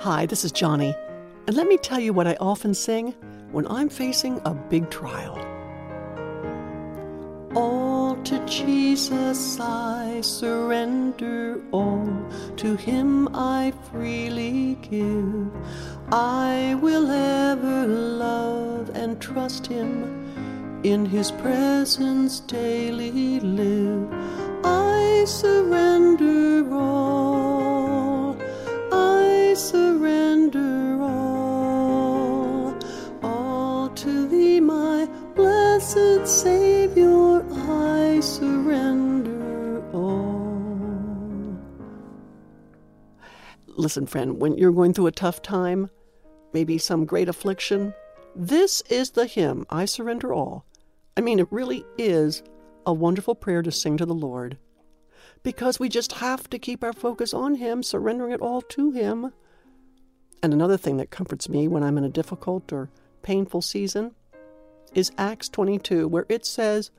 Hi, this is Joni, and let me tell you what I often sing when I'm facing a big trial. All to Jesus I surrender, all to Him I freely give. I will ever love and trust Him, in His presence daily live. I surrender all, Listen, friend, when you're going through a tough time, maybe some great affliction, this is the hymn, I surrender all. I mean, it really is a wonderful prayer to sing to the Lord because we just have to keep our focus on Him, surrendering it all to Him. And another thing that comforts me when I'm in a difficult or painful season is Acts 22, where it says,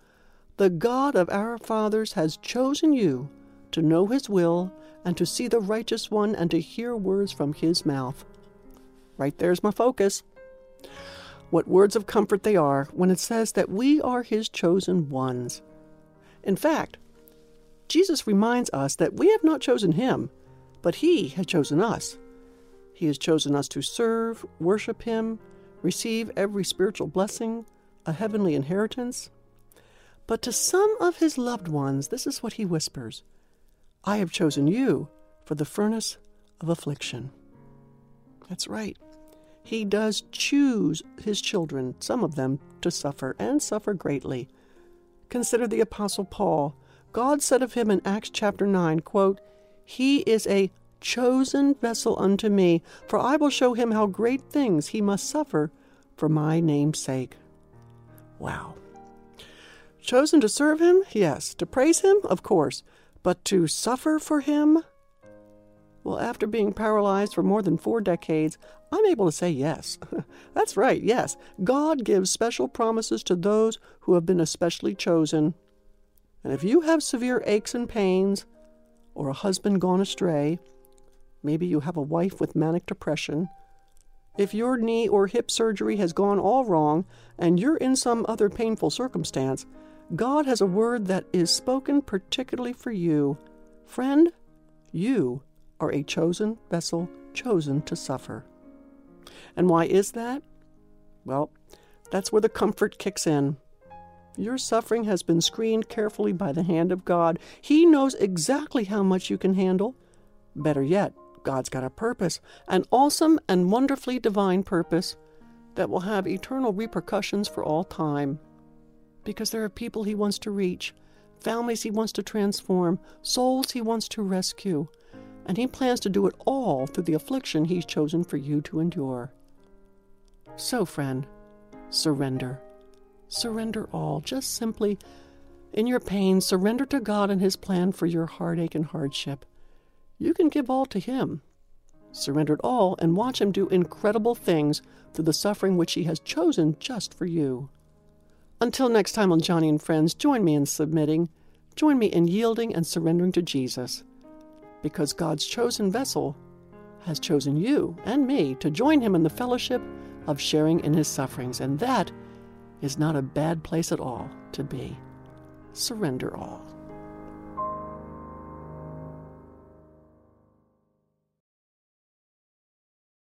The God of our fathers has chosen you to know His will and to see the righteous one and to hear words from His mouth. Right there's my focus. What words of comfort they are when it says that we are His chosen ones. In fact, Jesus reminds us that we have not chosen him, but he has chosen us. He has chosen us to serve, worship him, receive every spiritual blessing, a heavenly inheritance. But to some of his loved ones, this is what he whispers I have chosen you for the furnace of affliction. That's right. He does choose his children, some of them, to suffer, and suffer greatly. Consider the Apostle Paul. God said of him in Acts chapter 9, quote, He is a chosen vessel unto me, for I will show him how great things he must suffer for my name's sake. Wow. Chosen to serve him? Yes. To praise him? Of course. But to suffer for him? Well, after being paralyzed for more than four decades, I'm able to say yes. That's right, yes. God gives special promises to those who have been especially chosen. And if you have severe aches and pains, or a husband gone astray, maybe you have a wife with manic depression, if your knee or hip surgery has gone all wrong and you're in some other painful circumstance, God has a word that is spoken particularly for you. Friend, you are a chosen vessel chosen to suffer. And why is that? Well, that's where the comfort kicks in. Your suffering has been screened carefully by the hand of God. He knows exactly how much you can handle. Better yet, God's got a purpose, an awesome and wonderfully divine purpose that will have eternal repercussions for all time. Because there are people He wants to reach, families He wants to transform, souls He wants to rescue and He plans to do it all through the affliction He's chosen for you to endure. So, friend, surrender. Surrender all. Just simply, in your pain, surrender to God and His plan for your heartache and hardship. You can give all to Him. Surrender it all and watch Him do incredible things through the suffering which He has chosen just for you. Until next time on Joni and Friends, join me in submitting. Join me in yielding and surrendering to Jesus because God's chosen vessel has chosen you and me to join him in the fellowship of sharing in his sufferings. And that is not a bad place at all to be. Surrender all.